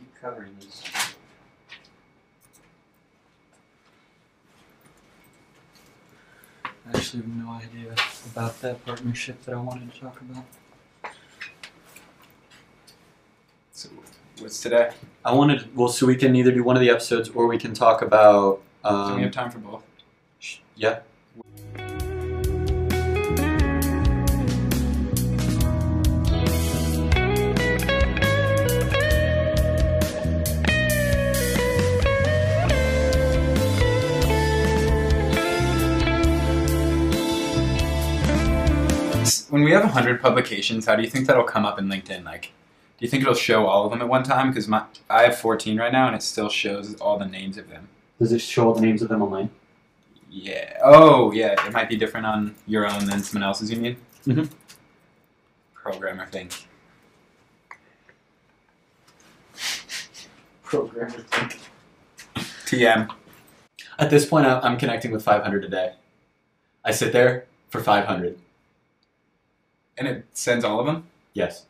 keep covering these. I actually have no idea about that partnership that I wanted to talk about. So what's today? I wanted, well, so we can either do one of the episodes or we can talk about. Do we Um, have time for both? sh- yeah. We have 100 publications, how do you think that'll come up in LinkedIn? Like, do you think it'll show all of them at one time? Because my I have 14 right now, and it still shows all the names of them. Does it show all the names of them online? Yeah. Oh, yeah. It might be different on your own than someone else's. You mean? Mhm. Programmer thing. Programmer thing. TM. At this point, I'm connecting with 500 a day. I sit there for 500. And it sends all of them. Yes.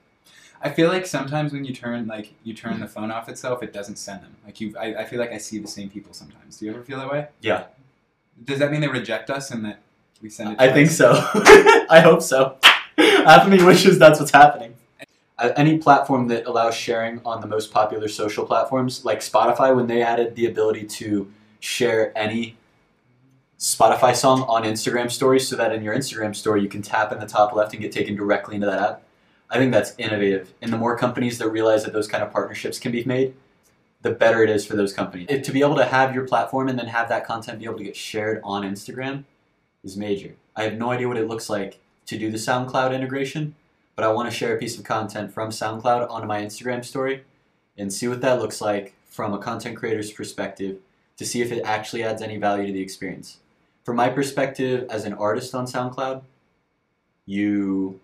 I feel like sometimes when you turn like you turn the phone off itself, it doesn't send them. Like you, I, I feel like I see the same people sometimes. Do you ever feel that way? Yeah. Does that mean they reject us and that we send it? I think twice? so. I hope so. Half of me wishes that's what's happening. Uh, Any platform that allows sharing on the most popular social platforms, like Spotify, when they added the ability to share any Spotify song on Instagram stories so that in your Instagram story you can tap in the top left and get taken directly into that app, I think that's innovative. And the more companies that realize that those kind of partnerships can be made, the better it is for those companies. To be able to have your platform and then have that content be able to get shared on Instagram is major. I have no idea what it looks like to do the SoundCloud integration, but I want to share a piece of content from SoundCloud onto my Instagram story and see what that looks like from a content creator's perspective to see if it actually adds any value to the experience. From my perspective as an artist on SoundCloud, you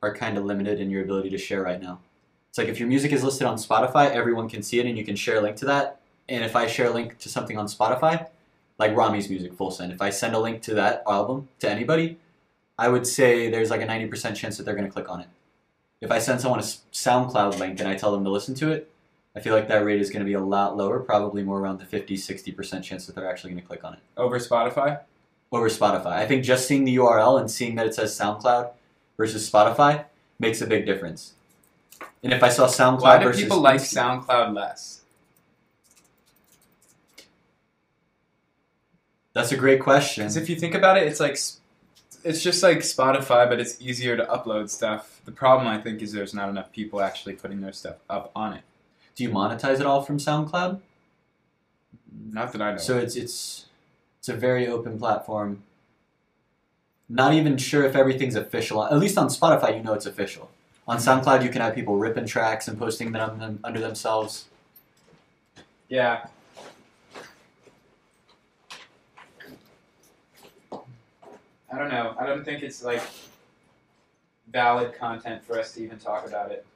are kind of limited in your ability to share right now. It's like if your music is listed on Spotify, everyone can see it and you can share a link to that. And if I share a link to something on Spotify, like Rami's music, Full Send, if I send a link to that album to anybody, I would say there's like a 90% chance that they're going to click on it. If I send someone a SoundCloud link and I tell them to listen to it, I feel like that rate is going to be a lot lower, probably more around the 50 60% chance that they're actually going to click on it over Spotify. Over Spotify. I think just seeing the URL and seeing that it says SoundCloud versus Spotify makes a big difference. And if I saw SoundCloud Why do versus people like SoundCloud less? That's a great question. Because if you think about it, it's like it's just like Spotify, but it's easier to upload stuff. The problem I think is there's not enough people actually putting their stuff up on it. Do you monetize it all from SoundCloud? Not that I know. So it's it's it's a very open platform. Not even sure if everything's official. At least on Spotify, you know it's official. On SoundCloud, you can have people ripping tracks and posting them un- under themselves. yeah. I don't know. I don't think it's like valid content for us to even talk about it.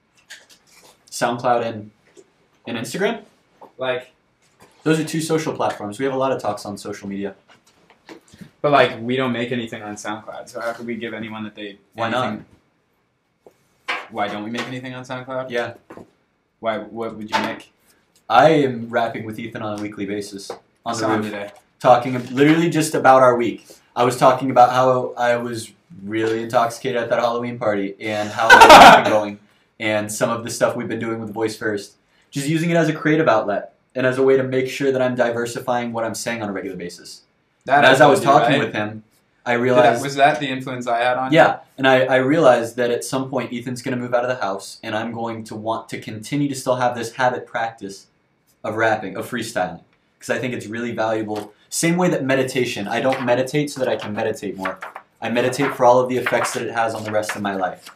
SoundCloud and and Instagram. Like, Those are two social platforms. We have a lot of talks on social media. but like we don't make anything on SoundCloud, so how could we give anyone that they Why not? Why don't we make anything on SoundCloud? Yeah. Why? What would you make? I am rapping with Ethan on a weekly basis on the roof, today. talking literally just about our week. I was talking about how I was really intoxicated at that Halloween party and how week's been going, and some of the stuff we've been doing with Voice First. Just using it as a creative outlet and as a way to make sure that I'm diversifying what I'm saying on a regular basis. That as I was talking right? with him, I realized that, was that the influence I had on? you? Yeah, and I, I realized that at some point Ethan's going to move out of the house, and I'm going to want to continue to still have this habit practice of rapping, of freestyling, because I think it's really valuable. Same way that meditation, I don't meditate so that I can meditate more. I meditate for all of the effects that it has on the rest of my life.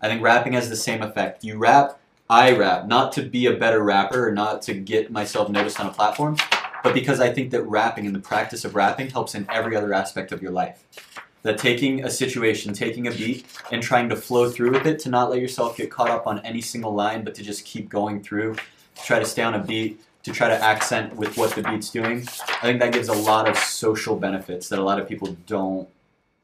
I think rapping has the same effect. You rap, I rap, not to be a better rapper or not to get myself noticed on a platform, but because I think that rapping and the practice of rapping helps in every other aspect of your life that taking a situation, taking a beat, and trying to flow through with it, to not let yourself get caught up on any single line, but to just keep going through, to try to stay on a beat, to try to accent with what the beat's doing. I think that gives a lot of social benefits that a lot of people don't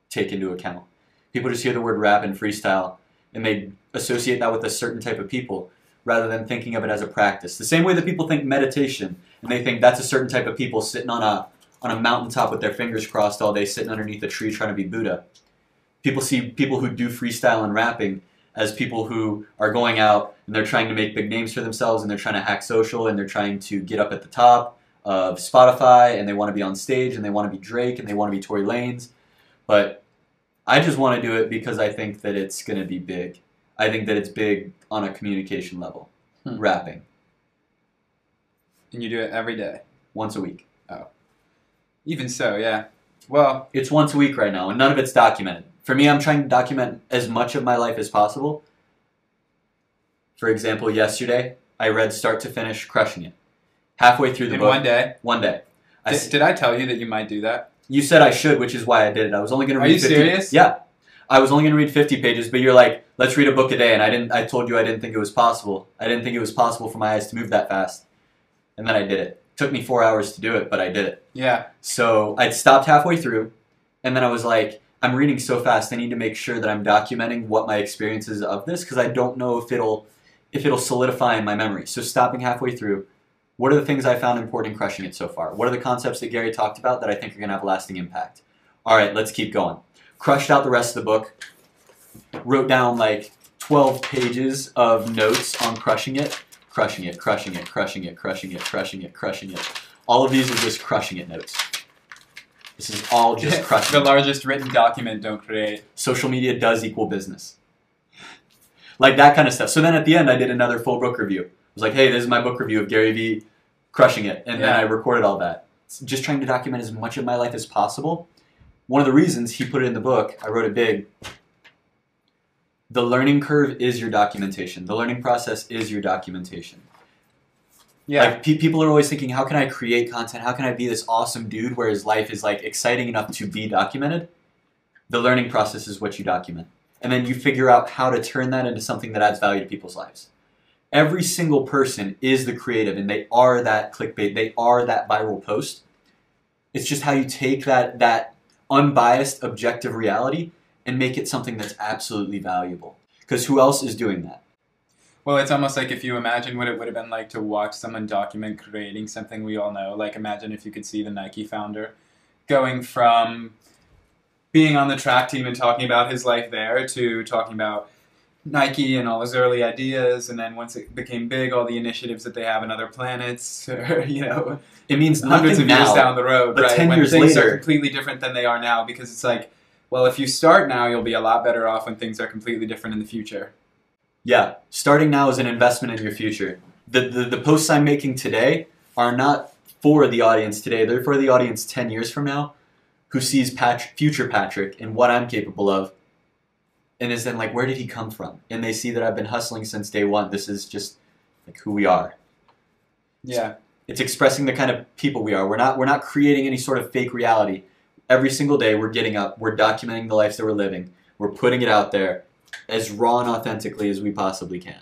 take into account. People just hear the word rap and freestyle, and they associate that with a certain type of people. rather than thinking of it as a practice. The same way that people think meditation and they think that's a certain type of people sitting on a on a mountaintop with their fingers crossed all day sitting underneath a tree trying to be Buddha. People see people who do freestyle and rapping as people who are going out and they're trying to make big names for themselves and they're trying to hack social and they're trying to get up at the top of Spotify and they want to be on stage and they want to be Drake and they want to be Tory Lanez. But I just want to do it because I think that it's going to be big. I think that it's big on a communication level. Hmm. Rapping And you do it every day. once a week. Oh, even so, yeah. Well, It's once a week right now and none of it's documented. For me, I'm trying to document as much of my life as possible. For example, yesterday I read start to finish Crushing It. Halfway through the in book, one day. one day. I Did, s- did I tell you that you might do that? You said I should, which is why I did it. I was only going to Are read. you 50, serious? Yeah, I was only going to read fifty pages, but you're like, let's read a book a day, and I didn't. I told you I didn't think it was possible. I didn't think it was possible for my eyes to move that fast, and then I did it. Took me four hours to do it, but I did it. Yeah. So I'd stopped halfway through, and then I was like, I'm reading so fast. I need to make sure that I'm documenting what my experience is of this because I don't know if it'll if it'll solidify in my memory. So stopping halfway through, what are the things I found important in crushing it so far? What are the concepts that Gary talked about that I think are going to have a lasting impact? All right, let's keep going. Crushed out the rest of the book. Wrote down like 12 pages of notes on crushing it, crushing it, crushing it, crushing it, crushing it, crushing it, crushing it. All of these are just crushing it notes. This is all just crushing the largest written document don't create. Social media does equal business. Like that kind of stuff. So then at the end, I did another full book review. I was like, hey, this is my book review of Gary Vee crushing it. And then I recorded all that. Just trying to document as much of my life as possible. One of the reasons he put it in the book, I wrote it big. The learning curve is your documentation. The learning process is your documentation. Yeah. Like pe- people are always thinking, how can I create content? How can I be this awesome dude where his life is like exciting enough to be documented? The learning process is what you document, and then you figure out how to turn that into something that adds value to people's lives. Every single person is the creative, and they are that clickbait. They are that viral post. It's just how you take that that unbiased, objective reality and make it something that's absolutely valuable. Because who else is doing that? Well, it's almost like if you imagine what it would have been like to watch someone document creating something we all know. Like, imagine if you could see the Nike founder going from being on the track team and talking about his life there to talking about Nike and all his early ideas, and then once it became big, all the initiatives that they have in other planets, or, you know, It means hundreds nothing of years now. down the road, but right? 10 when years things are completely different than they are now, because it's like, well, if you start now, you'll be a lot better off when things are completely different in the future. Yeah, starting now is an investment in your future. The, the, the posts I'm making today are not for the audience today, they're for the audience 10 years from now who sees Patrick, future Patrick and what I'm capable of and is then like, where did he come from? And they see that I've been hustling since day one. This is just like who we are. Yeah. It's expressing the kind of people we are. We're not we're not creating any sort of fake reality. Every single day we're getting up, we're documenting the lives that we're living. We're putting it out there as raw and authentically as we possibly can.